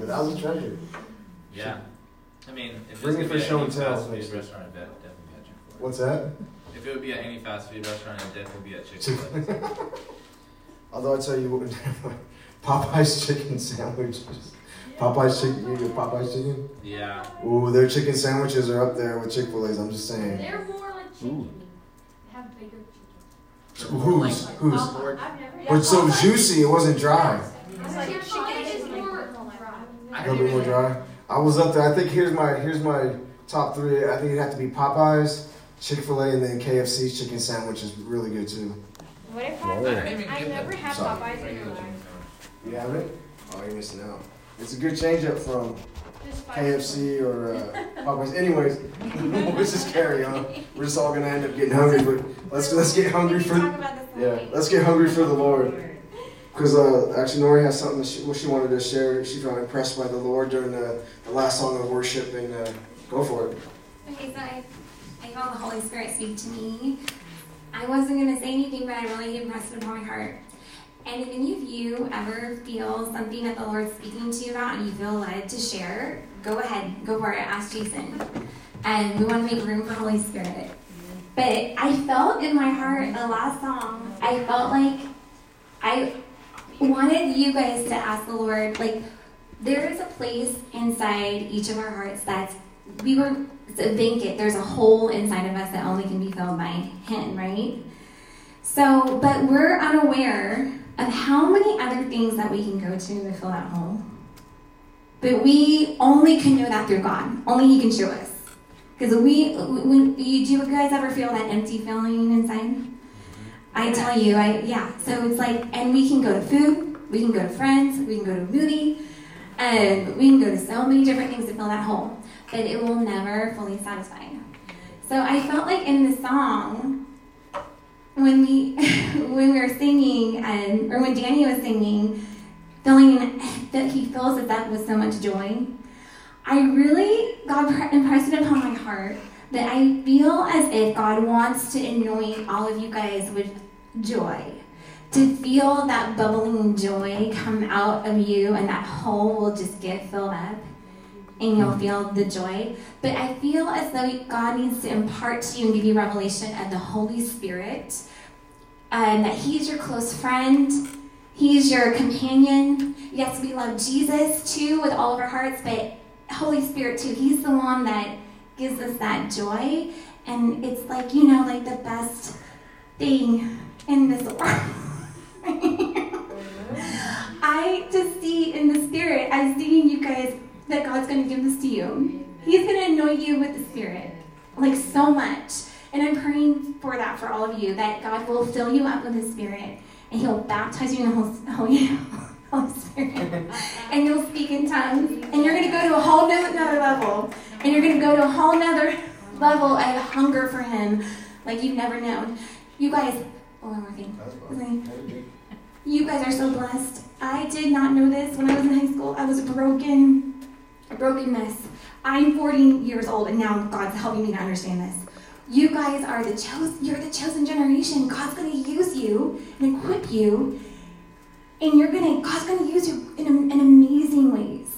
like that was a treasure. Yeah. I mean, if Bring it's it for show and tell, fast food restaurant, I'd bet definitely be at Chick-fil-A. What's that? If it would be at any fast food restaurant, it'd definitely be at Chick-fil-A. Although I tell you what, Popeye's chicken sandwiches. Popeye's chicken, you get Popeye's chicken? yeah. Ooh, their chicken sandwiches are up there with Chick Fil A's. I'm just saying. They're more like Ooh. chicken. They have bigger chicken. Who's who's? I've never. But so juicy, it wasn't dry. It's like chicken is more dry. I A don't little bit more even. dry. I was up there. I think here's my here's my top three. I think it'd have to be Popeyes, Chick Fil A, and then KFC's chicken sandwich is really good too. What if I I? don't even I've never had Sorry. Popeyes in my chicken life. sandwich. You haven't? Oh, you're missing out. It's a good change up from KFC or uh, Popeyes. Anyways, let's just carry on. We're just all gonna end up getting hungry, but let's let's get hungry for can talk yeah. Let's get hungry for the Lord. Because uh, actually, Nori has something that she, what she wanted to share. She's found impressed by the Lord during the, the last song of worship, and uh, go for it. Okay, so I, I felt the Holy Spirit speak to me. I wasn't going to say anything, but I really impressed it upon my heart. And if any of you ever feel something that the Lord's speaking to you about and you feel led to share, go ahead, go for it. Ask Jason. And we want to make room for the Holy Spirit. But I felt in my heart the last song, I felt like I wanted you guys to ask the Lord, like, there is a place inside each of our hearts that's we were it's a vacant. There's a hole inside of us that only can be filled by Him, right? So, but we're unaware of how many other things that we can go to to fill that hole. But we only can know that through God. Only He can show us. Because we, when you do, you guys ever feel that empty feeling inside? I tell you, I yeah. So it's like, and we can go to food, we can go to friends, we can go to a movie, and we can go to so many different things to fill that hole but it will never fully satisfy. So I felt like in the song, when we when we were singing, and or when Danny was singing, feeling that he fills us up with so much joy, I really God impressed it upon my heart that I feel as if God wants to anoint all of you guys with joy. To feel that bubbling joy come out of you and that hole will just get filled up and you'll mm-hmm. feel the joy. But I feel as though God needs to impart to you and give you revelation of the Holy Spirit, and that He's your close friend, He's your companion. Yes, we love Jesus too with all of our hearts, but Holy Spirit too. He's the one that gives us that joy, and it's like you know, like the best thing in this world. I just see in the spirit, I'm seeing you guys that God's going to give this to you. He's going to anoint you with the Spirit, like so much. And I'm praying for that for all of you, that God will fill you up with His Spirit, and He'll baptize you in the Holy, oh, Holy, Holy Spirit, and you'll speak in tongues, and you're going to go to a whole new, another level, and you're going to go to a whole nother level of hunger for Him, like you've never known. You guys, You guys are so blessed. I did not know this when I was in high school. I was broken, a broken mess. I'm 40 years old, and now God's helping me to understand this. You guys are the chosen. You're the chosen generation. God's going to use you and equip you, and you're gonna. God's going to use you in, in amazing ways.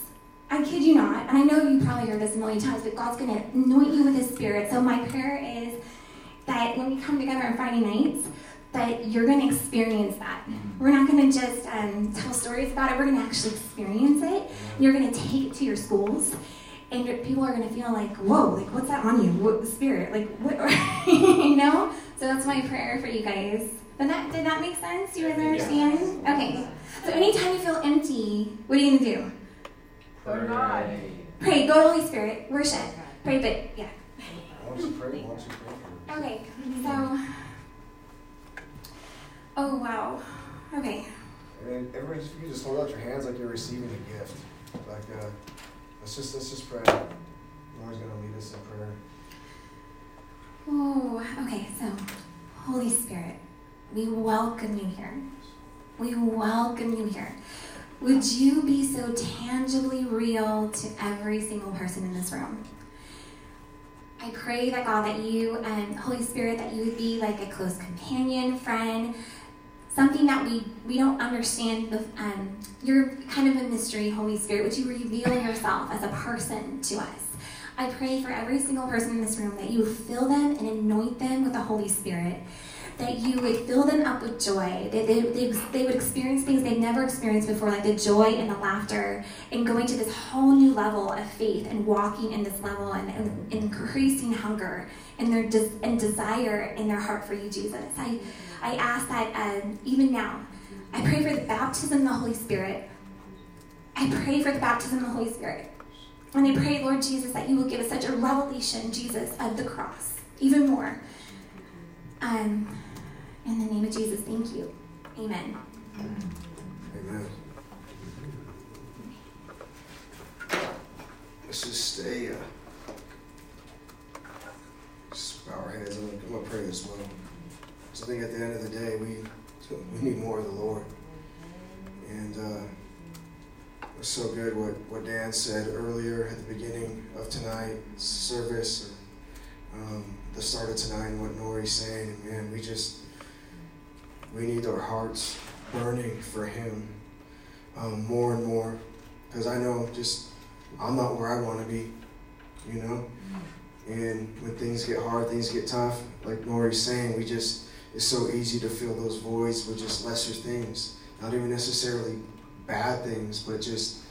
I kid you not. And I know you probably heard this a million times, but God's going to anoint you with His Spirit. So my prayer is that when we come together on Friday nights, that you're going to experience that. We're not going to just um, tell stories about it. We're going to actually experience it. You're going to take it to your schools, and your, people are going to feel like, "Whoa! Like, what's that on you? What the spirit? Like, what? you know?" So that's my prayer for you guys. But that did that make sense? You guys understand? Okay. So anytime you feel empty, what are you going to do? Pray. Pray. Go to Holy Spirit. Worship. Pray. But yeah. Why don't you pray? Why don't you pray for Okay. So. Oh wow. Okay. And everybody, if you could just hold out your hands like you're receiving a gift. Like, uh, let's just let's just pray. Lord's gonna lead us in prayer. Oh, okay. So, Holy Spirit, we welcome you here. We welcome you here. Would you be so tangibly real to every single person in this room? I pray that God, that you and Holy Spirit, that you would be like a close companion, friend, something that we, we don't understand. Um, you're kind of a mystery, Holy Spirit. Would you reveal yourself as a person to us? I pray for every single person in this room that you fill them and anoint them with the Holy Spirit. That you would fill them up with joy. That they, they, they would experience things they've never experienced before, like the joy and the laughter, and going to this whole new level of faith and walking in this level and, and increasing hunger and their and desire in their heart for you, Jesus. I, I ask that um, even now, I pray for the baptism of the Holy Spirit. I pray for the baptism of the Holy Spirit. And I pray, Lord Jesus, that you will give us such a revelation, Jesus, of the cross, even more. Um, in the name of Jesus, thank you. Amen. Amen. Let's just stay. Uh, just bow our heads. I'm gonna, pray as well. Because I think at the end of the day, we we need more of the Lord. And uh, it was so good what, what Dan said earlier at the beginning of tonight's service, or um, the start of tonight, and what Nori's saying. Man, we just we need our hearts burning for Him um, more and more. Because I know just I'm not where I want to be, you know. And when things get hard, things get tough. Like Nori's saying, we just it's so easy to fill those voids with just lesser things, not even necessarily bad things, but just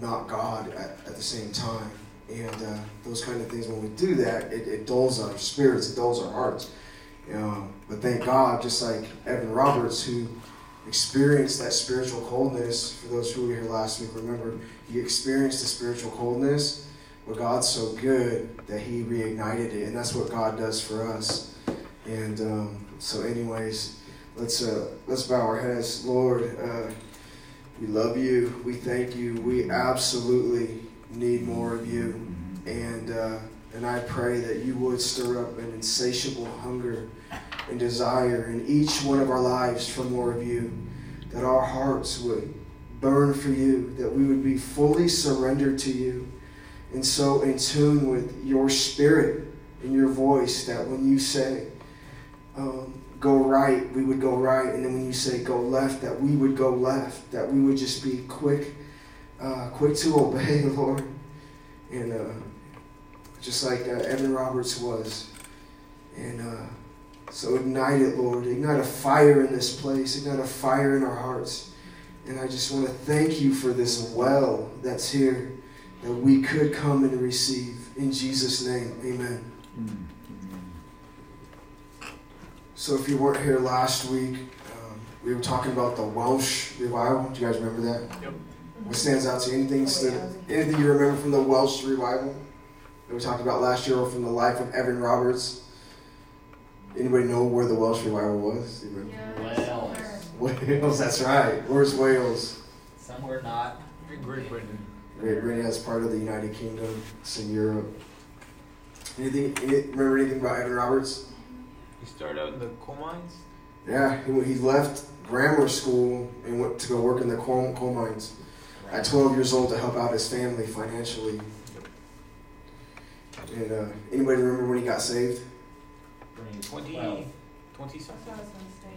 not God at, at the same time. And uh, those kind of things, when we do that, it, it dulls our spirits, it dulls our hearts. Um, but thank God, just like Evan Roberts, who experienced that spiritual coldness, for those who were here last week, remember, he experienced the spiritual coldness, but God's so good that he reignited it. And that's what God does for us. And um, so, anyways, let's uh, let's bow our heads, Lord. Uh, we love you. We thank you. We absolutely need more of you, and uh, and I pray that you would stir up an insatiable hunger and desire in each one of our lives for more of you. That our hearts would burn for you. That we would be fully surrendered to you, and so in tune with your spirit and your voice. That when you say um, go right, we would go right. And then when you say go left, that we would go left. That we would just be quick, uh, quick to obey, Lord. And uh, just like uh, Evan Roberts was. And uh, so ignite it, Lord. Ignite a fire in this place. Ignite a fire in our hearts. And I just want to thank you for this well that's here that we could come and receive. In Jesus' name, amen. Mm-hmm. So if you weren't here last week, um, we were talking about the Welsh revival. Do you guys remember that? Yep. What stands out to you? Anything, Oh, yeah. anything you remember from the Welsh revival that we talked about last year or from the life of Evan Roberts? Anybody know where the Welsh revival was? Wales. Wales, that's right. Where's Wales? Somewhere not. Great Britain. Great Britain as part of the United Kingdom. It's in Europe. Anything? Remember anything about Evan Roberts? He started out in the coal mines? Yeah, he, he left grammar school and went to go work in the coal, coal mines at 12 years old to help out his family financially. And uh, anybody remember when he got saved? 20, 20 something?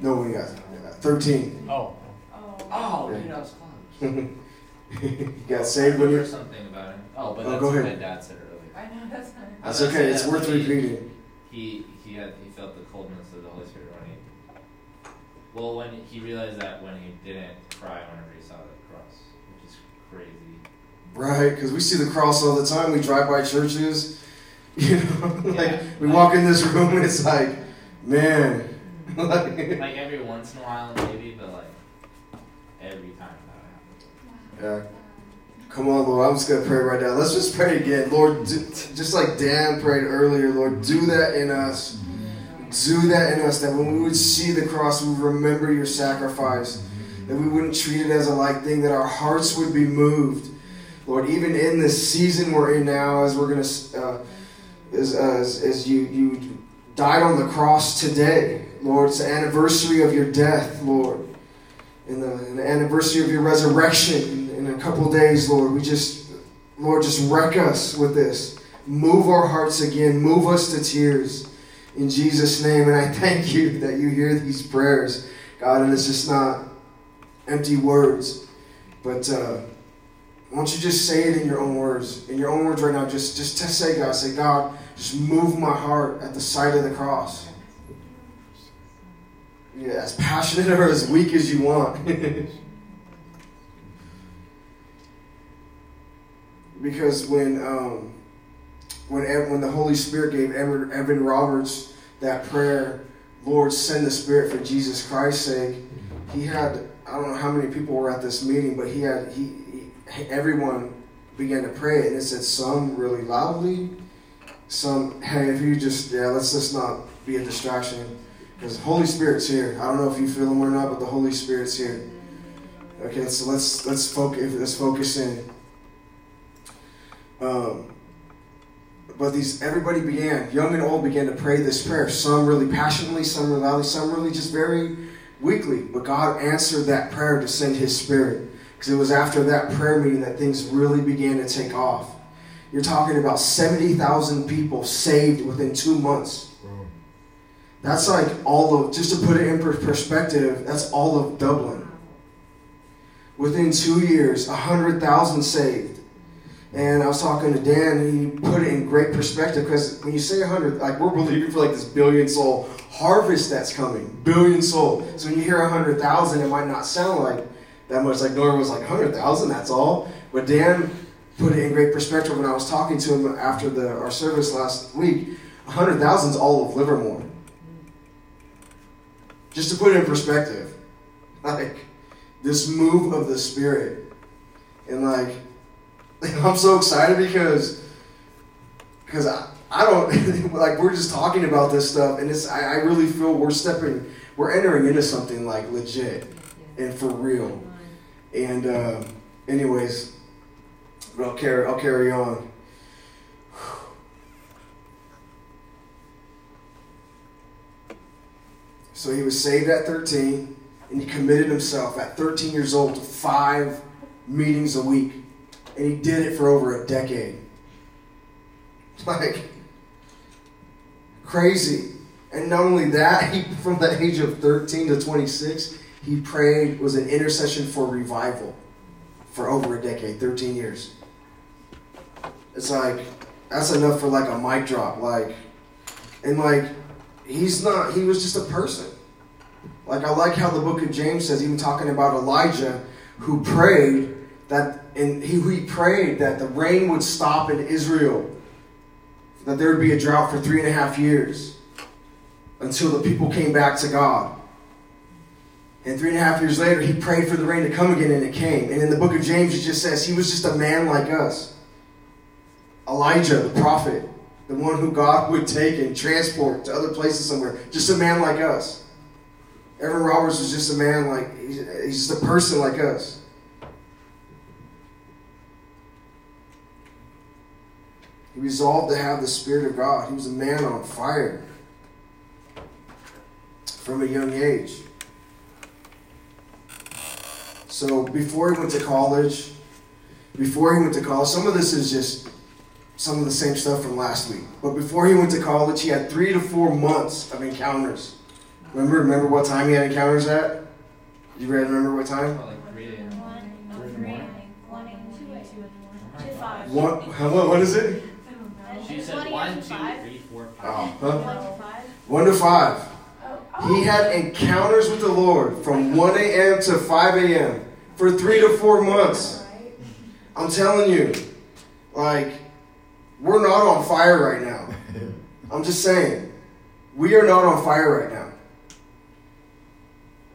No, when he got uh, 13. Oh. Oh, Yeah. you know, it's fun. he got saved when he There's something about him. Oh, but Oh, that's go what ahead. my dad said earlier. I know, that's not. That's okay, it's worth repeating. He he had he felt the coldness of the Holy Spirit when he well when he realized that when he didn't cry whenever he saw the cross, which is crazy. Right, because we see the cross all the time. We drive by churches. You know, like Yeah. we walk in this room and it's like, man. like, Like every once in a while maybe, but like every time that happens. yeah. Come on, Lord. I'm just going to pray right now. Let's just pray again. Lord, do, just like Dan prayed earlier, Lord, do that in us. Do that in us, that when we would see the cross, we would remember your sacrifice. That we wouldn't treat it as a light thing, that our hearts would be moved. Lord, even in this season we're in now, as we're going to, uh, as, as, as you, you died on the cross today, Lord, it's the anniversary of your death, Lord. And the, the anniversary of your resurrection in, in a couple days, Lord. We just, Lord, just wreck us with this. Move our hearts again. Move us to tears. In Jesus' name. And I thank you that you hear these prayers, God, and it's just not empty words. But uh, why don't you just say it in your own words? In your own words right now, just, just to say, God, say, God, just move my heart at the sight of the cross. Yeah, as passionate or as weak as you want. because when um, when when the Holy Spirit gave Evan, Evan Roberts that prayer, Lord, send the Spirit for Jesus Christ's sake, he had I don't know how many people were at this meeting, but he had he, he everyone began to pray, and it said some really loudly, some hey, if you just yeah, let's just not be a distraction, because Holy Spirit's here. I don't know if you feel him or not, but the Holy Spirit's here. Okay, so let's let's focus let's focus in. Um, but these everybody began, young and old, began to pray this prayer. Some really passionately, some really loudly, some really just very weakly. But God answered that prayer to send His Spirit, because it was after that prayer meeting that things really began to take off. You're talking about seventy thousand people saved within two months. That's like all of, just to put it in perspective, that's all of Dublin. Within two years, 100,000 saved. And I was talking to Dan, and he put it in great perspective because when you say 100, like we're believing for like this billion soul harvest that's coming, billion soul. So when you hear 100,000, it might not sound like that much. Like Norm was like 100,000, that's all. But Dan put it in great perspective when I was talking to him after the, our service last week. 100,000 is all of Livermore. Just to put it in perspective, like this move of the Spirit, and like I'm so excited because because I, I don't like we're just talking about this stuff, and it's I, I really feel we're stepping, we're entering into something like legit and for real. And uh, anyways, but I'll carry I'll carry on. So he was saved at 13, and he committed himself at 13 years old to five meetings a week. And he did it for over a decade. Like, crazy. And not only that, he, from the age of 13 to 26, he prayed, was an intercession for revival for over a decade, 13 years. It's like, that's enough for like a mic drop. Like, and like, he's not, he was just a person. Like, I like how the book of James says, even talking about Elijah, who prayed that, and he, he prayed that the rain would stop in Israel, that there would be a drought for three and a half years until the people came back to God. And three and a half years later, he prayed for the rain to come again, and it came. And in the book of James, it just says he was just a man like us. Elijah, the prophet, the one who God would take and transport to other places somewhere, just a man like us. Evan Roberts was just a man like, he's, he's just a person like us. He resolved to have the Spirit of God. He was a man on fire from a young age. So before he went to college, before he went to college, some of this is just some of the same stuff from last week. But before he went to college, he had three to four months of encounters. Remember, remember what time he had encounters at? You ready to remember what time? Probably three a.m. One, three, one, two, two, five. One, how, what, what is it? She said One one, a.m. to five. three, four, Oh, five. huh? One to five. One to five. Oh, He had encounters with the Lord from 1 a.m. to 5 a.m. for three to four months. I'm telling you, like, we're not on fire right now. I'm just saying, we are not on fire right now.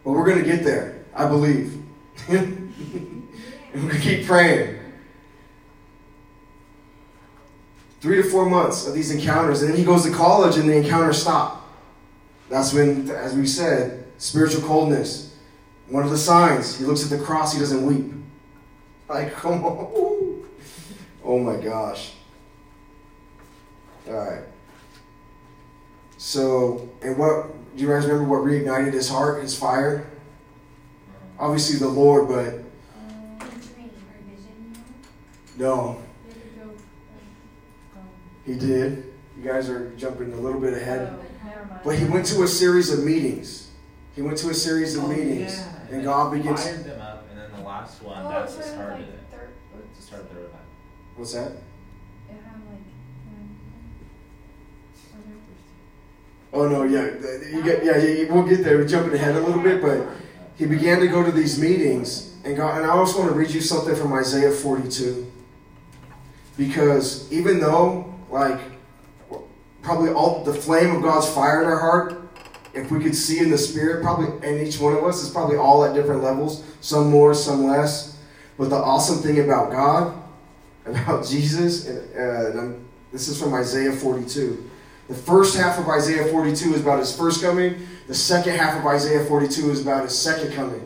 But we're going to get there, I believe. and we're going to keep praying. Three to four months of these encounters, and then he goes to college and the encounters stop. That's when, as we said, spiritual coldness. One of the signs, he looks at the cross, he doesn't weep. Like, come on. Oh my gosh. All right. So, and what, do you guys remember what reignited his heart, his fire? Obviously the Lord, but no, he did. You guys are jumping a little bit ahead. Oh, but he went to a series of meetings. He went to a series of Oh, meetings, yeah. and then God he begins. fired them up, and then the last one, Oh, that's it the said, start like, of it. third- To start the revival. What's that? It had like. Oh no, yeah, you get, yeah, yeah, we'll get there. We're jumping ahead a little bit, but he began to go to these meetings, and God, and I also want to read you something from Isaiah 42, because even though, like, probably all the flame of God's fire in our heart, if we could see in the spirit, probably, in each one of us is probably all at different levels, some more, some less. But the awesome thing about God, about Jesus, and, uh, and this is from Isaiah 42. The first half of Isaiah 42 is about his first coming. The second half of Isaiah 42 is about his second coming.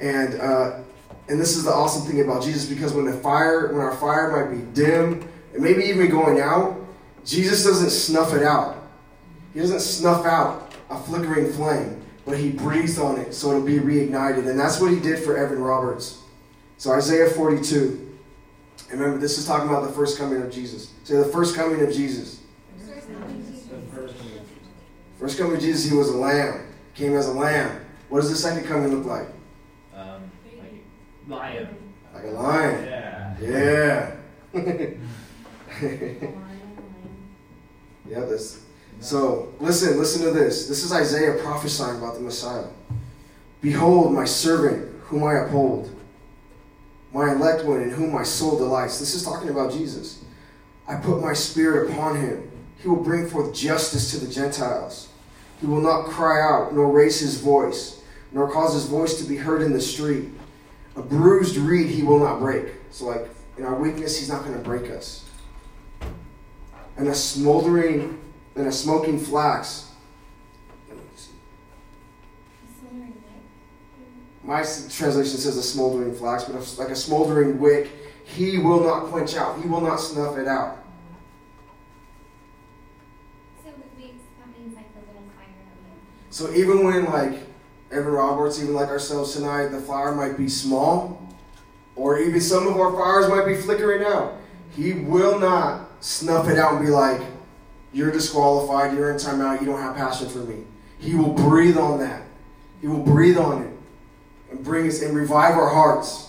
And uh, and this is the awesome thing about Jesus because when the fire, when our fire might be dim and maybe even going out, Jesus doesn't snuff it out. He doesn't snuff out a flickering flame, but he breathes on it so it'll be reignited. And that's what he did for Evan Roberts. So Isaiah 42. And remember, this is talking about the first coming of Jesus. Say the first coming of Jesus. First coming of Jesus, he was a lamb. Came as a lamb. What does the second coming look like? Um, like, lion. Like a lion. Yeah. Yeah. yeah, this. So listen, listen to this. This is Isaiah prophesying about the Messiah. Behold, my servant, whom I uphold, my elect one, in whom my soul delights. This is talking about Jesus. I put my spirit upon him. He will bring forth justice to the Gentiles. He will not cry out, nor raise his voice, nor cause his voice to be heard in the street. A bruised reed he will not break. So, like in our weakness, he's not going to break us. And a smoldering and a smoking flax. My translation says a smoldering flax, but like a smoldering wick. He will not quench out. He will not snuff it out. So that means that means like the little fire that we So even when like Evan Roberts, even like ourselves tonight, the fire might be small, or even some of our fires might be flickering out. He will not snuff it out and be like, "You're disqualified. You're in timeout. You don't have passion for me." He will breathe on that. He will breathe on it and bring us and revive our hearts.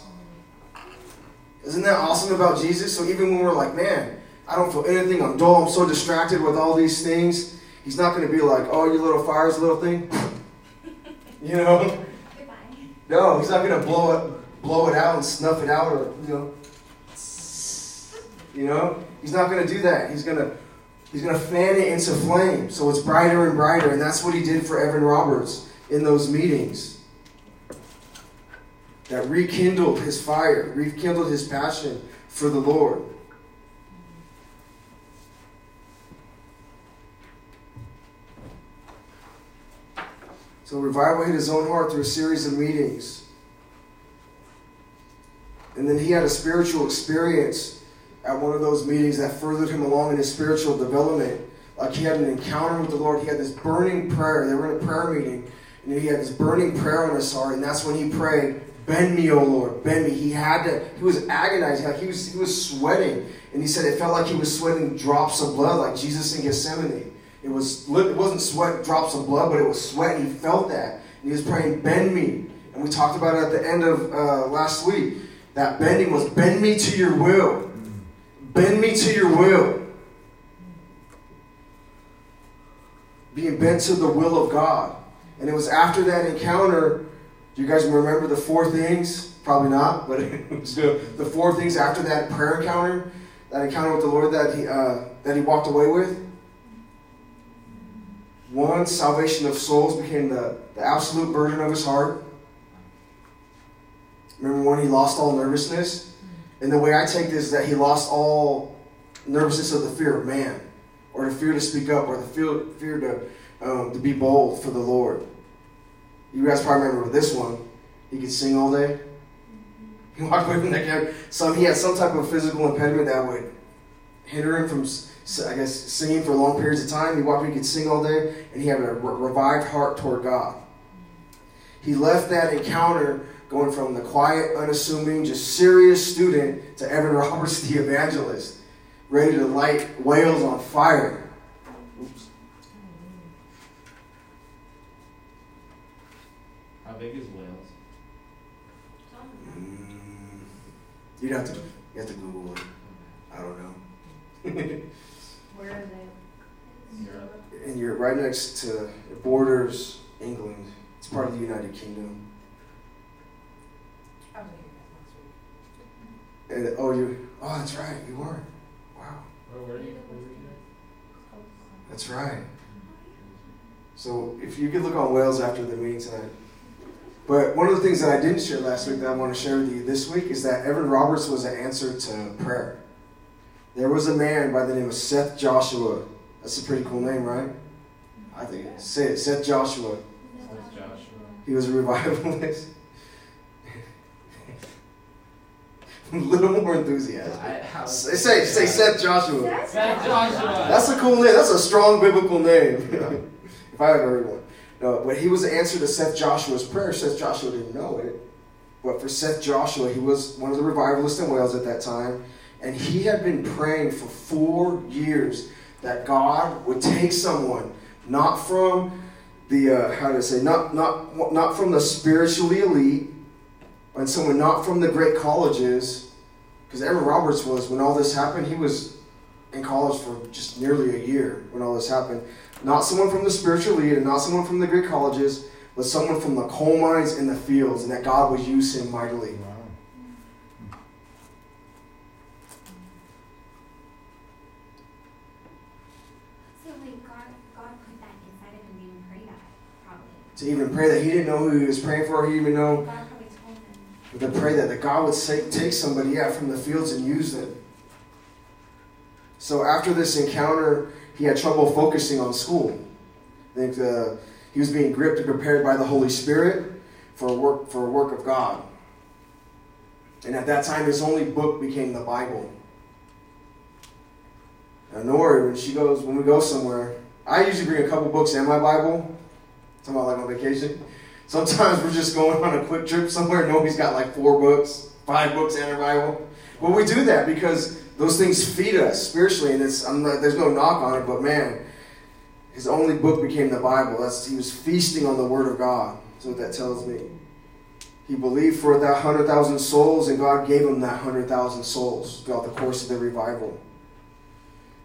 Isn't that awesome about Jesus? So even when we're like, "Man, I don't feel anything. I'm dull. I'm so distracted with all these things." He's not going to be like, "Oh, you little fire's little thing." You know? Goodbye. No, he's not gonna blow it, blow it out and snuff it out, or you know, you know, he's not gonna do that. He's gonna, he's gonna fan it into flame, so it's brighter and brighter, and that's what he did for Evan Roberts in those meetings. That rekindled his fire, rekindled his passion for the Lord. So revival hit his own heart through a series of meetings. And then he had a spiritual experience at one of those meetings that furthered him along in his spiritual development. Like he had an encounter with the Lord. He had this burning prayer. They were in a prayer meeting. And he had this burning prayer on his heart. And that's when he prayed, Bend me, O Lord, bend me. He had to, he was agonizing. Like he was, he was sweating. And he said it felt like he was sweating drops of blood, like Jesus in Gethsemane. It was it wasn't sweat drops of blood, but it was sweat. And he felt that, and he was praying, "Bend me." And we talked about it at the end of uh, last week. That bending was bend me to your will. Bend me to your will. Being bent to the will of God. And it was after that encounter. Do you guys remember the four things? Probably not, but. The four things after that prayer encounter, that encounter with the Lord that he uh, that he walked away with. One, salvation of souls became the, the absolute burden of his heart. Remember when he lost all nervousness? And the way I take this is that he lost all nervousness of the fear of man, or the fear to speak up, or the fear, fear to, um, to be bold for the Lord. You guys probably remember this one. He could sing all day. He walked away from that guy. Some, he had some type of physical impediment that would hinder him from I guess, singing for long periods of time. He walked, he could sing all day, and he had a re- revived heart toward God. He left that encounter going from the quiet, unassuming, just serious student to Evan Roberts, the evangelist, ready to light Wales on fire. Oops. How big is Wales? Mm, you'd have to you have to Google it. I don't know. Where are they? Europe. And you're right next to it borders England. It's part of the United Kingdom. And oh, you oh that's right, you were. Wow, Where were you? Where were you? that's right. So if you could look on Wales after the meeting tonight. But one of the things that I didn't share last week that I want to share with you this week is that Evan Roberts was an answer to prayer. There was a man by the name of Seth Joshua. That's a pretty cool name, right? I think. Say it, Seth Joshua. Where's Joshua? He was a revivalist. A little more enthusiasm. I, Say, say, say Seth Joshua. Seth Joshua. That's a cool name. That's a strong biblical name. if I ever heard one. No, but he was the answer to Seth Joshua's prayer. Seth Joshua didn't know it. But for Seth Joshua, he was one of the revivalists in Wales at that time. And he had been praying for four years that God would take someone, not from the, uh, how to say, not, not, not from the spiritually elite, and someone not from the great colleges. Because Evan Roberts was, when all this happened, he was in college for just nearly a year when all this happened. Not someone from the spiritual elite and not someone from the great colleges, but someone from the coal mines and the fields, and that God would use him mightily. So like God, God put that inside of him to even pray that, probably. To even pray that he didn't know who he was praying for, he even know God probably told him. To pray that, that God would say, take somebody yeah, from the fields and use them. So after this encounter, he had trouble focusing on school. I think uh, he was being gripped and prepared by the Holy Spirit for a work for a work of God. And at that time, his only book became the Bible. Now, Nori, when she goes, when we go somewhere, I usually bring a couple books and my Bible. Talking about like on vacation. Sometimes we're just going on a quick trip somewhere. Nobody's got like four books, five books, and a Bible. But we do that because those things feed us spiritually, and it's not, there's no knock on it. But man, his only book became the Bible. That's he was feasting on the Word of God. That's what that tells me. He believed for that hundred thousand souls, and God gave him that hundred thousand souls throughout the course of the revival.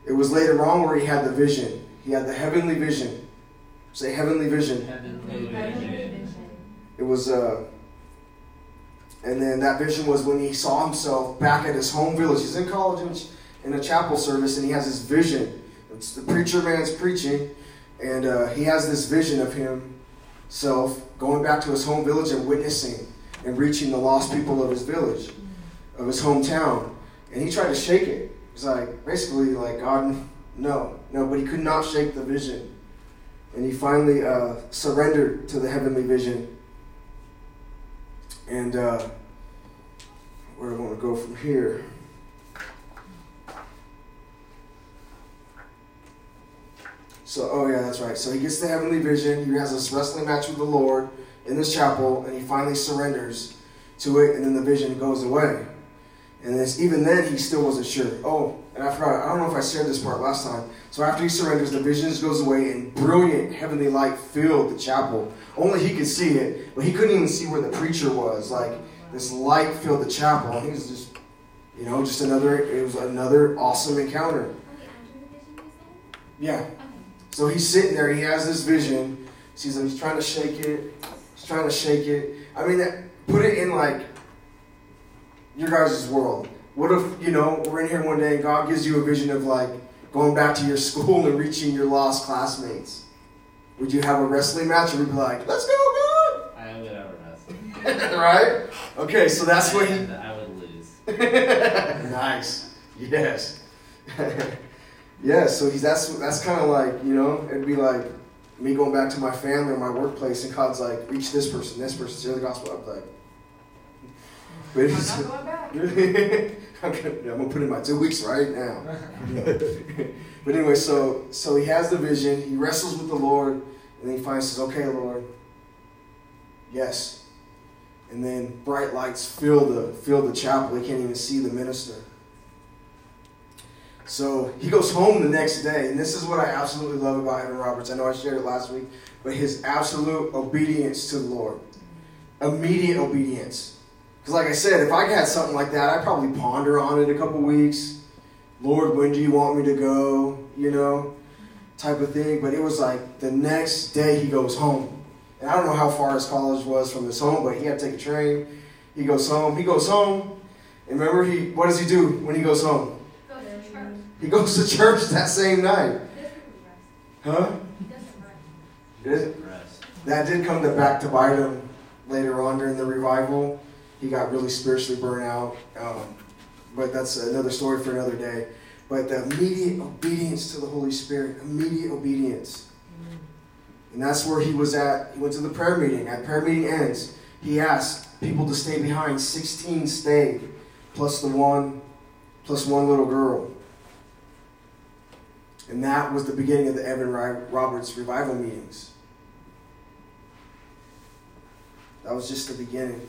It was later on where he had the vision. He had the heavenly vision. Say heavenly vision. Heavenly vision. It was, uh, and then that vision was when he saw himself back at his home village. He's in college in a chapel service, and he has this vision. It's the preacher man's preaching, and uh, he has this vision of himself going back to his home village and witnessing and reaching the lost people of his village, of his hometown. And he tried to shake it. He's like, basically, like, God, no, no, but he could not shake the vision. And he finally uh, surrendered to the heavenly vision. And uh, where I want to go from here? So, oh yeah, that's right. So he gets the heavenly vision. He has this wrestling match with the Lord in this chapel, and he finally surrenders to it, and then the vision goes away. And even then, he still wasn't sure. Oh, and I forgot. I don't know if I shared this part last time. So after he surrenders, the vision goes away, and brilliant heavenly light filled the chapel. Only he could see it, but he couldn't even see where the preacher was. Like this light filled the chapel, and he was just, you know, just another. It was another awesome encounter. Yeah. So he's sitting there. He has this vision. Sees him. He's trying to shake it. He's trying to shake it. I mean, that, put it in like your guys' world. What if you know we're in here one day and God gives you a vision of like going back to your school and reaching your lost classmates? Would you have a wrestling match, or would you be like, "Let's go, God? I would have a wrestle. Right? Okay, so that's what he. I would lose. nice. Yes. yeah. So he's that's that's kind of like you know it'd be like me going back to my family or my workplace and God's like reach this person, this person, share the gospel. I'm like, but I'm it's, not going back. I'm, gonna, put in my two weeks right now. but anyway, so so he has the vision. He wrestles with the Lord, and then he finally says, "Okay, Lord, yes." And then bright lights fill the fill the chapel. He can't even see the minister. So he goes home the next day, and this is what I absolutely love about Evan Roberts. I know I shared it last week, but his absolute obedience to the Lord. immediate obedience. Because, like I said, if I had something like that, I'd probably ponder on it a couple weeks. Lord, when do you want me to go? You know, type of thing. But it was like the next day he goes home. And I don't know how far his college was from his home, but he had to take a train. He goes home. He goes home. And remember, he what does he do when he goes home? Go to church. He goes to church that same night. Huh? He doesn't rest. Did it? That did come to back to bite him later on during the revival. He got really spiritually burnt out. Um, but that's another story for another day. But the immediate obedience to the Holy Spirit, immediate obedience. And that's where he was at. He went to the prayer meeting. At prayer meeting ends, he asked people to stay behind. 16 stayed, plus the one, plus one little girl. And that was the beginning of the Evan Roberts revival meetings. That was just the beginning.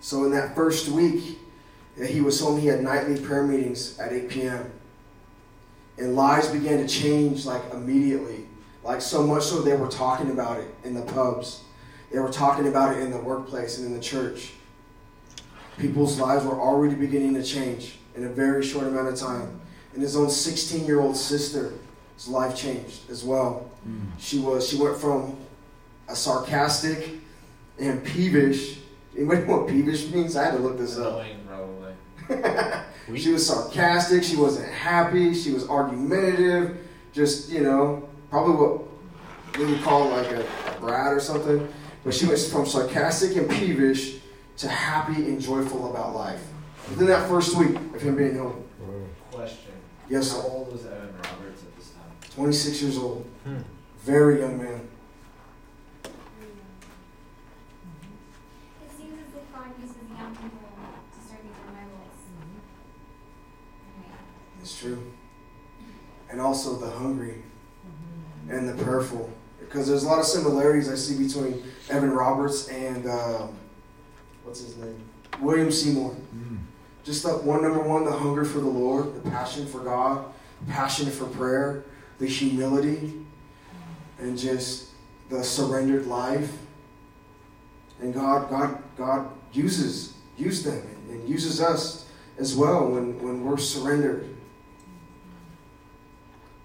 So in that first week that he was home, he had nightly prayer meetings at 8 p.m. And lives began to change like immediately. Like so much so they were talking about it in the pubs. They were talking about it in the workplace and in the church. People's lives were already beginning to change in a very short amount of time. And his own 16 year old sister's life changed as well. Hmm. She was she went from a sarcastic and peevish. Anybody know what peevish means? I had to look this up. Annoying, probably. she was sarcastic. She wasn't happy. She was argumentative. Just you know, probably what we would call like a, a brat or something. But she went from sarcastic and peevish to happy and joyful about life. Within that first week of him being home. Question. Yes, How sir. old was Evan Roberts at this time? 26 years old. Hmm. Very young man. It seems as if God uses young people to start these revivals. It's true. And also the hungry and the prayerful. Because there's a lot of similarities I see between Evan Roberts and, um, what's his name? William Seymour. Just that one, number one, the hunger for the Lord, the passion for God, passion for prayer, the humility, and just the surrendered life. And God, God, God uses, used them and, and uses us as well when, when we're surrendered.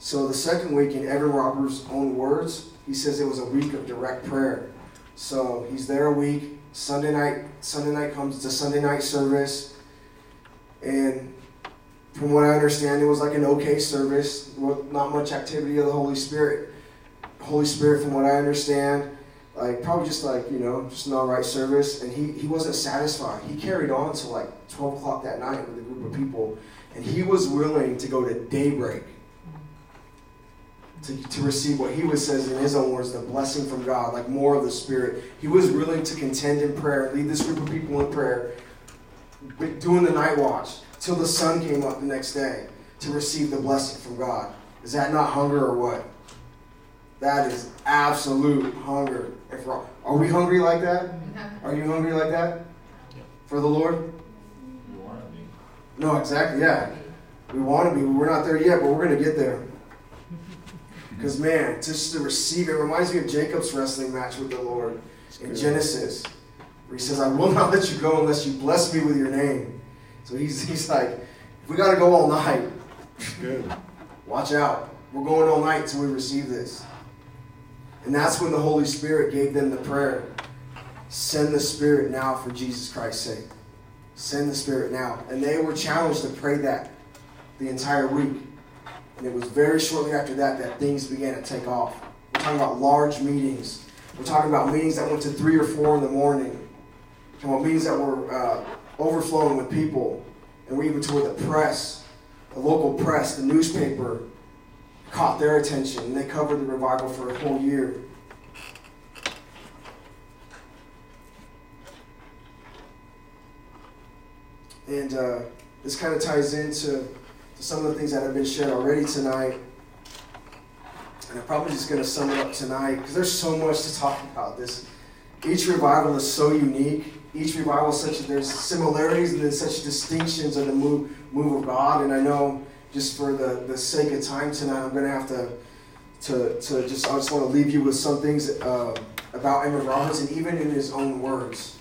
So the second week, in Evan Roberts' own words, he says it was a week of direct prayer. So he's there a week. Sunday night, Sunday night comes. It's a Sunday night service, and from what I understand, it was like an okay service. Not much activity of the Holy Spirit. Holy Spirit, from what I understand, like probably just like you know, just an all right service. And he he wasn't satisfied. He carried on to like twelve o'clock that night with a group of people, and he was willing to go to daybreak to, to receive what he was says in his own words, the blessing from God, like more of the Spirit. He was willing to contend in prayer, lead this group of people in prayer, doing the night watch till the sun came up the next day to receive the blessing from God. Is that not hunger or what? That is absolute hunger. If we're- are we hungry like that? Are you hungry like that for the Lord? You want to be. No, exactly. Yeah, we want to be. We're not there yet, but we're going to get there. Because man, just to receive it reminds me of Jacob's wrestling match with the Lord in Genesis, where he says, "I will not let you go unless you bless me with your name." So he's he's like, if we got to go all night, Good. watch out. We're going all night till we receive this. And that's when the Holy Spirit gave them the prayer send the Spirit now for Jesus Christ's sake. Send the Spirit now. And they were challenged to pray that the entire week. And it was very shortly after that that things began to take off. We're talking about large meetings. We're talking about meetings that went to three or four in the morning. About meetings that were uh, overflowing with people. And we even to where the press, the local press, the newspaper, caught their attention and they covered the revival for a whole year. And uh, this kind of ties into to some of the things that have been shared already tonight. And I'm probably just going to sum it up tonight because there's so much to talk about. This each revival is so unique. Each revival such there's similarities and then such distinctions of the move move of God. And I know just for the, the sake of time tonight, I'm going to have to to, to just, I just want to leave you with some things uh, about Evan Roberts and even in his own words.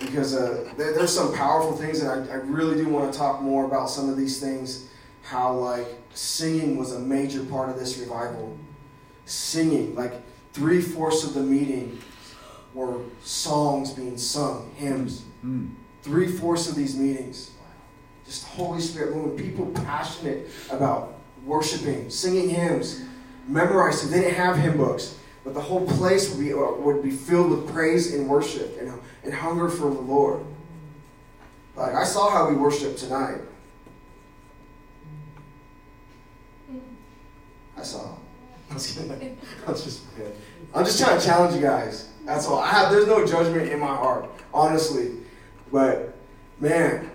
Because uh, there, there's some powerful things, that I, I really do want to talk more about some of these things. How, like, singing was a major part of this revival. Singing, like, three fourths of the meeting were songs being sung, hymns. Mm. Three fourths of these meetings. Just Holy Spirit moving, people passionate about worshiping, singing hymns, memorizing. They didn't have hymn books, but the whole place would be, uh, would be filled with praise and worship and, and hunger for the Lord. Like, I saw how we worship tonight. I saw. I was kidding. Just, I'm just trying to challenge you guys. That's all. I have. There's no judgment in my heart, honestly. But man,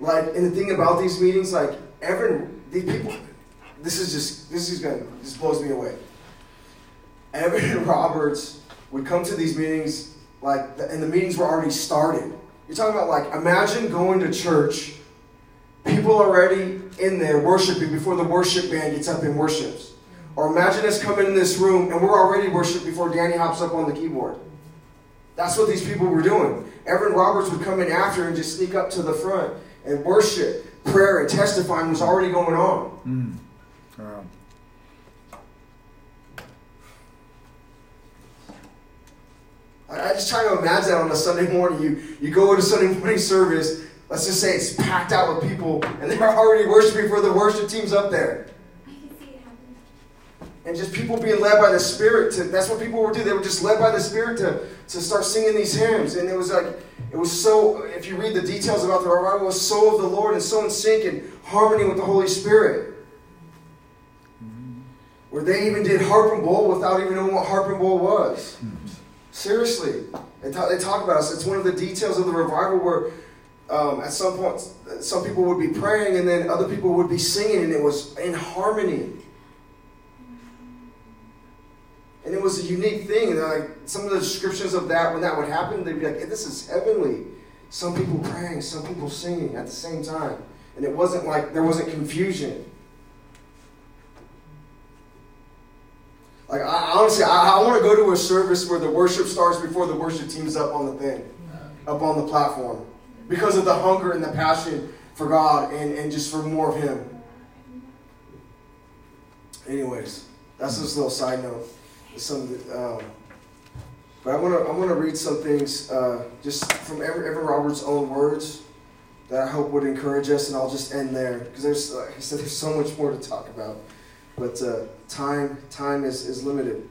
like, and the thing about these meetings, like, Evan, these people, this is just, this is gonna, this blows me away. Evan Roberts would come to these meetings, like, and the meetings were already started. You're talking about, like, imagine going to church, people already in there worshiping before the worship band gets up and worships. Or imagine us coming in this room and we're already worshiping before Danny hops up on the keyboard. That's what these people were doing. Evan Roberts would come in after and just sneak up to the front and worship, prayer, and testifying was already going on. Mm. I, I just try to imagine that on a Sunday morning. You you go to Sunday morning service. Let's just say it's packed out with people, and they're already worshiping for the worship teams up there. I can see it happen. and just people being led by the Spirit to that's what people would do. They were just led by the Spirit to, to start singing these hymns. And it was like it was so if you read the details about the revival, it was so of the Lord and so in sync and harmony with the Holy Spirit. Mm-hmm. Where they even did harp and bowl without even knowing what harp and bowl was. Mm-hmm. Seriously. They talk, they talk about us. It's one of the details of the revival where um, at some point some people would be praying and then other people would be singing and it was in harmony. And it was a unique thing. Like some of the descriptions of that, when that would happen, they'd be like, "This is heavenly." Some people praying, some people singing at the same time, and it wasn't like there wasn't confusion. Like I, honestly, I, I want to go to a service where the worship starts before the worship team's up on the thing, up on the platform, because of the hunger and the passion for God and, and just for more of Him. Anyways, that's just a little side note. Some um, but I want to I want to read some things uh, just from Evan, Evan Roberts' own words that I hope would encourage us, and I'll just end there because there's like I said there's so much more to talk about, but uh, time time is, is limited.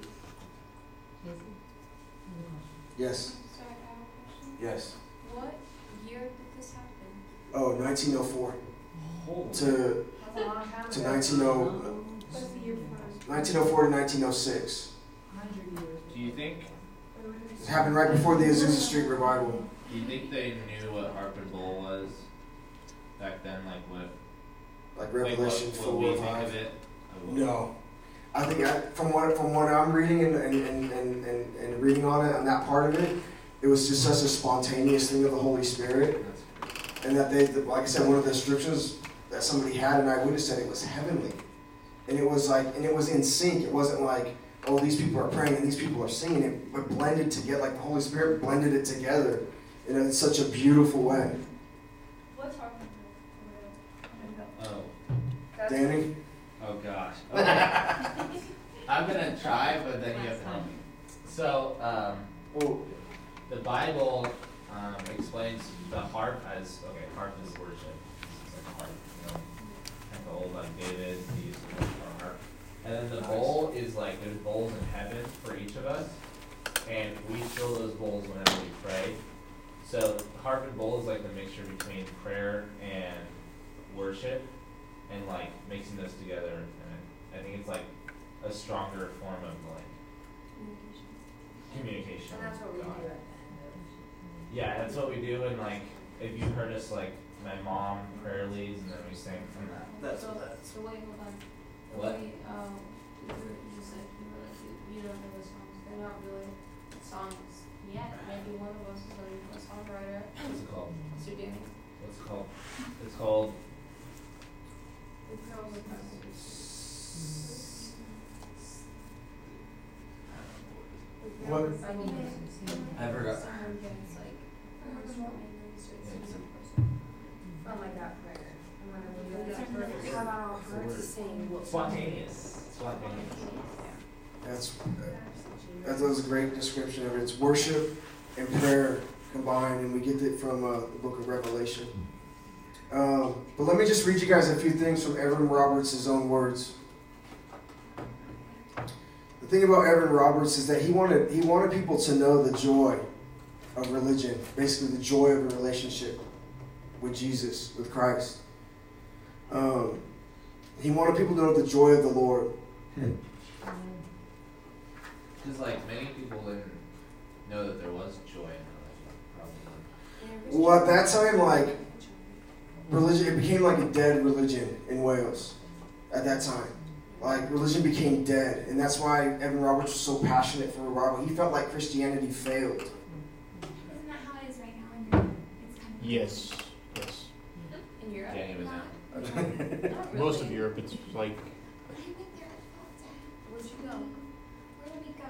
Yes. Sorry, I have a question. Yes. What year did this happen? Oh, 1904 Holy. to That's a long time to ago. 1900 What's the year first? 1904 to 1906. Do you think? It happened right before the Azusa Street revival. Do you think they knew what harp and bowl was back then? Like what? Like like Revelation what, 4 we or think 5. of it? No. I think I, from what from what I'm reading and, and, and, and, and, and reading on it on that part of it, it was just such a spontaneous thing of the Holy Spirit, and that they, like I said, one of the descriptions that somebody had, and I would have said it was heavenly, and it was like, and it was in sync. It wasn't like, oh, these people are praying and these people are singing. It but blended together, like the Holy Spirit blended it together in such a beautiful way. What's Harper? Oh, Danny, oh gosh. Okay. I'm gonna try, but then you have to help me. So, um, the Bible um, explains the harp as okay. Harp is worship. It's like a harp, you know, like the old like David he used to play a harp. And then the bowl is like there's bowls in heaven for each of us, and we fill those bowls whenever we pray. So harp and bowl is like the mixture between prayer and worship, and like mixing those together. And I think it's like a stronger form of like communication. And that's what we God. do. Yeah, that's what we do, and like if you heard us like my mom prayer leads, and then we sing from that. That's so, what that's. so wait, hold on. The What? way, um, you were- you said you were like, you, you don't know the songs. They're not really songs yet. Maybe one of us is going to be a songwriter. What's it called? What's your doing? What's it called? It's called. What? I forgot. Spontaneous. Spontaneous. That's that a great description of it. It's worship and prayer combined, and we get it from uh, the Book of Revelation. Um, but let me just read you guys a few things from Evan Roberts' own words. The thing about Evan Roberts is that he wanted he wanted people to know the joy of religion, basically the joy of a relationship with Jesus, with Christ. Um, he wanted people to know the joy of the Lord. Because like many people didn't know that there was joy in religion. Probably. Well, at that time, like religion, it became like a dead religion in Wales. At that time, like religion became dead, and that's why Evan Roberts was so passionate for revival. He felt like Christianity failed. Isn't that how it is right now in Europe? It's kind of Yes, yes. In Europe? Can't even know. Not Most of. Europe, it's like I think they're Where'd you go? Where did we go?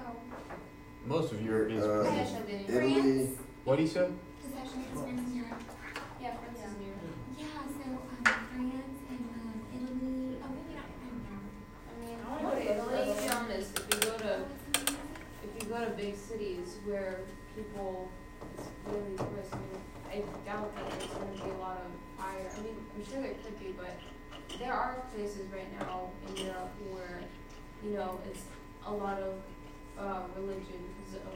most of Europe is. Uh, Possession in Europe. Italy. France. what do you say? Possession is France in Europe. Yeah, France is in Europe. Yeah, so um, France and um, Italy. Oh, maybe not. I don't know. I mean, I wanna go to Italy, to be honest, if you go to, if you go to big cities where people, it's really tourist, I mean, I doubt that there's gonna be a lot of fire, I mean, I'm sure there could be, but there are places right now in Europe where, you know, it's a lot of, uh, religion because of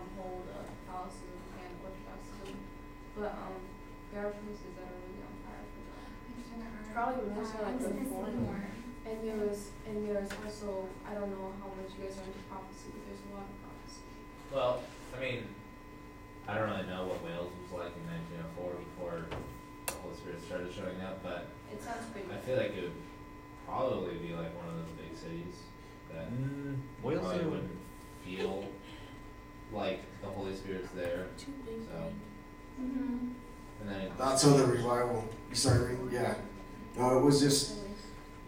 such a strong hold of Catholicism and Orthodoxism, but, um, there are places that are really on fire for that. I'm sure there are. Probably more so like I was gonna say California. more. And there was, and there's also, I don't know how much you guys are into prophecy, but there's a lot of prophecy. Well, I mean, I don't really know what Wales was like in 1904 before the Holy Spirit started showing up, but It sounds pretty. I feel like it would probably be like one of those big cities that Mm, Wales probably wouldn't feel like the Holy Spirit's there. Two big So, Mhm. and then it Not till the revival. Started reading? Yeah. No, it was just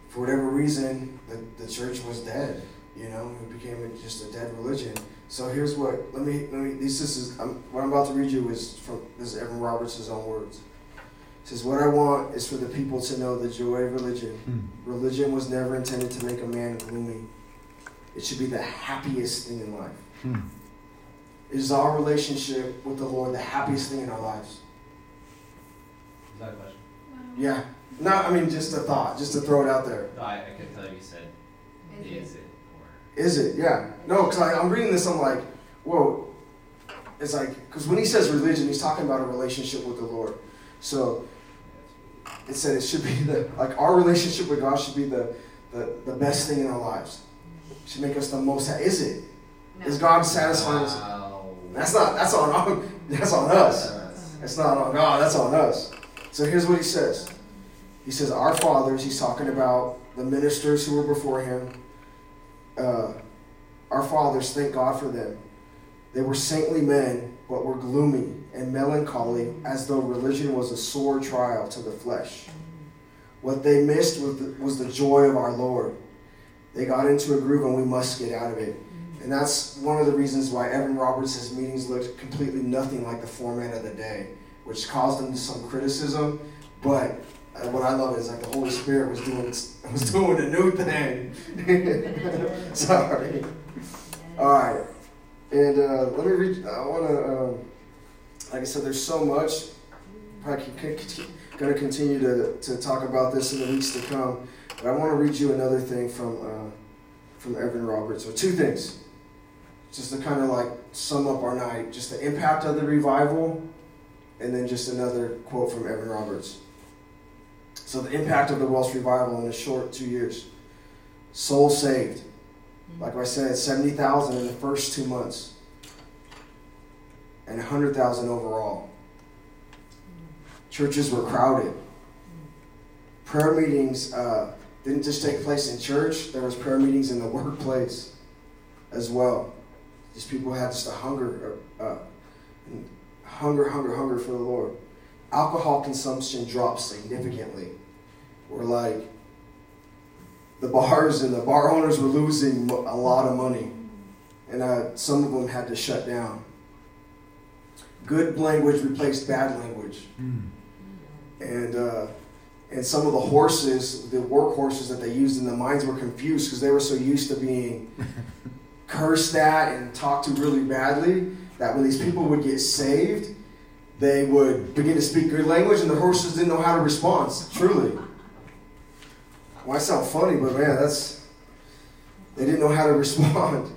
for whatever reason the the church was dead. You know, it became just a dead religion. So here's what. Let me. Let me. This is. I'm, what I'm about to read you is from. This is Evan Roberts' own words. It says, "What I want is for the people to know the joy of religion. Religion was never intended to make a man gloomy. It should be the happiest thing in life. Hmm. Is our relationship with the Lord the happiest thing in our lives? Is that a question? Wow. Yeah. No, I mean just a thought, just to throw it out there. No, I, I could tell you said, is it? Or, Is it? Yeah. No, because I'm reading this, I'm like, whoa. It's like, because when he says religion, he's talking about a relationship with the Lord. So it said it should be the, like, our relationship with God should be the, the, the best thing in our lives. Should make us the most, ha- is it? Is God satisfying us? Wow. That's not, that's on, that's on us. It's not on God, that's on us. So here's what he says. He says, Our fathers, he's talking about the ministers who were before him. Uh, our fathers, thank God for them. They were saintly men, but were gloomy and melancholy, as though religion was a sore trial to the flesh. What they missed was the, was the joy of our Lord. They got into a groove and we must get out of it. And that's one of the reasons why Evan Roberts' meetings looked completely nothing like the format of the day, which caused him some criticism. But uh, what I love is like the Holy Spirit was doing was doing a new thing. Sorry. All right, and uh, let me read. I want to, um, like I said, there's so much. Probably going to continue to, to talk about this in the weeks to come. But I want to read you another thing from uh, from Evan Roberts, or two things, just to kind of like sum up our night, just the impact of the revival, and then just another quote from Evan Roberts. So the impact of the Welsh revival in a short two years, souls saved. Like I said, seventy thousand in the first two months, and hundred thousand overall. Churches were crowded. Prayer meetings uh, didn't just take place in church. There was prayer meetings in the workplace as well. These people had just a hunger, uh, hunger, hunger, hunger for the Lord. Alcohol consumption dropped significantly. We're like the bars and the bar owners were losing a lot of money and uh, some of them had to shut down. Good language replaced bad language, and uh, and some of the horses, the work horses that they used in the mines, were confused because they were so used to being cursed at and talked to really badly that when these people would get saved, they would begin to speak good language, and the horses didn't know how to respond. Truly, well, I sound funny, but man, that's they didn't know how to respond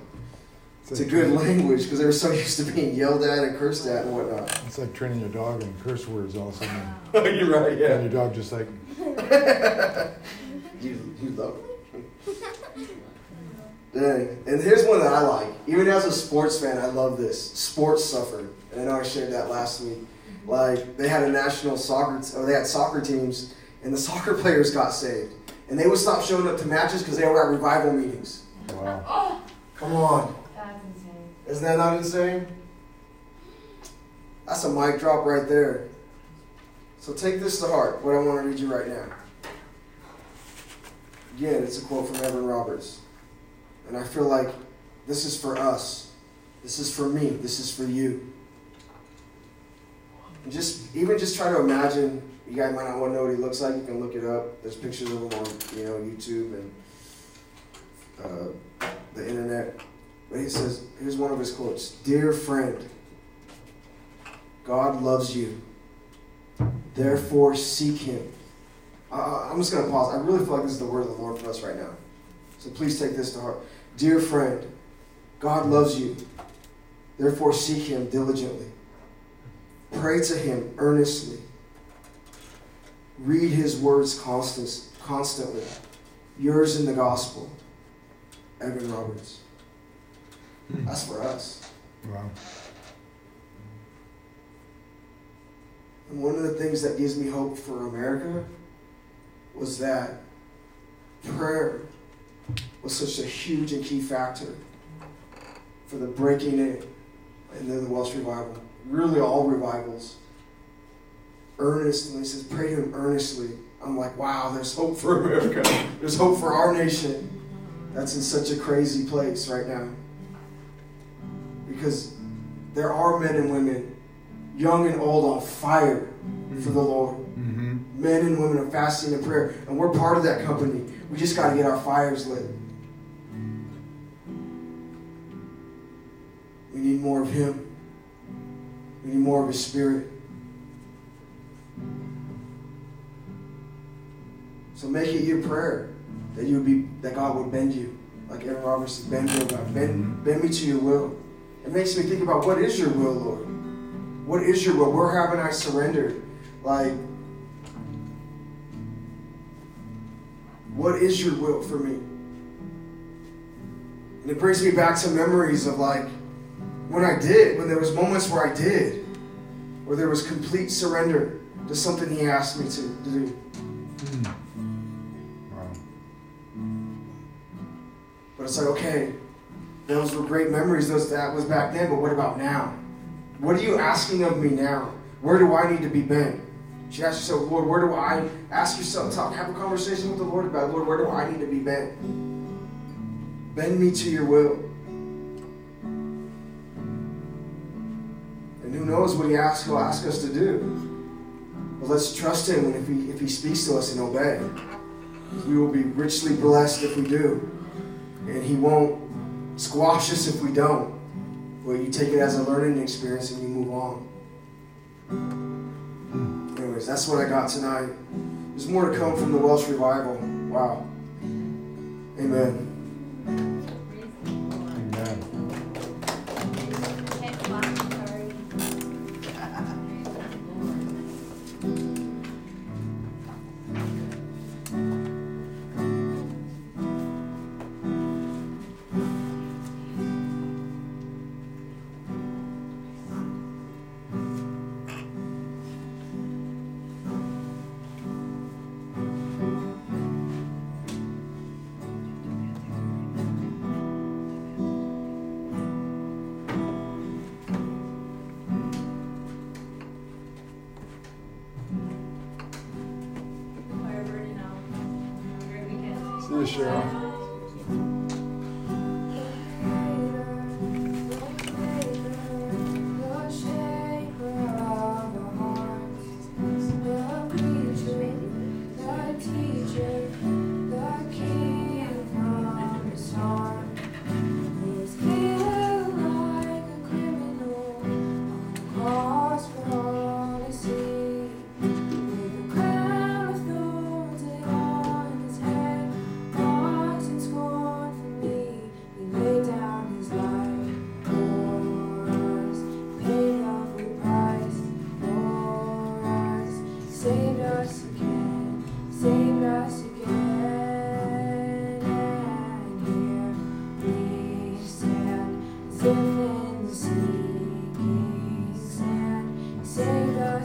It's to like, good language because they were so used to being yelled at and cursed at and whatnot. it's like training your dog in curse words all of a sudden. Oh, you're right, yeah. And your dog just like, you, you love it. Dang. And here's one that I like. Even as a sports fan, I love this. Sports suffered. And I know I shared that last week. Mm-hmm. Like, they had a national soccer, or they had soccer teams, and the soccer players got saved. And they would stop showing up to matches because they were at revival meetings. wow. Come on. That's insane. Isn't that not insane? That's a mic drop right there. So take this to heart, what I want to read you right now. Again, it's a quote from Evan Roberts. And I feel like this is for us. This is for me. This is for you. And just even just try to imagine, you guys might not want to know what he looks like, you can look it up. There's pictures of him on, you know, YouTube and uh, the internet. But he says, here's one of his quotes Dear friend, God loves you. Therefore, seek him. Uh, I'm just going to pause. I really feel like this is the word of the Lord for us right now. So please take this to heart. Dear friend, God loves you. Therefore, seek him diligently. Pray to him earnestly. Read his words constant, constantly. Yours in the gospel, Evan Roberts. Hmm. That's for us. Wow. And one of the things that gives me hope for America was that prayer was such a huge and key factor for the breaking in and then the Welsh revival. Really, all revivals. Earnest, and he says, pray to him earnestly. I'm like, wow, there's hope for America. There's hope for our nation that's in such a crazy place right now. Because there are men and women, young and old, on fire for the Lord. Mm-hmm. Men and women are fasting and prayer, and we're part of that company. We just got to get our fires lit. Need more of Him. We need more of His Spirit. So make it your prayer that you would be that God would bend you, like Aaron said, bend me, God, bend, bend me to your will. It makes me think about what is your will, Lord. What is your will? Where haven't I surrendered? Like, what is your will for me? And it brings me back to memories of like when I did, when there was moments where I did, where there was complete surrender to something He asked me to, to do. Wow. But it's like, okay, those were great memories. Those that was back then. But what about now? What are you asking of me now? Where do I need to be bent? She asked yourself, Lord, where do I ask yourself? Talk, have a conversation with the Lord about, Lord, where do I need to be bent? Bend me to your will. And who knows what He asks? He'll ask us to do. But let's trust Him, if He if He speaks to us and obey, we will be richly blessed if we do, and He won't squash us if we don't. Well, you take it as a learning experience and you move on. Anyways, that's what I got tonight. There's more to come from the Welsh revival. Wow. Amen. Have a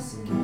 mais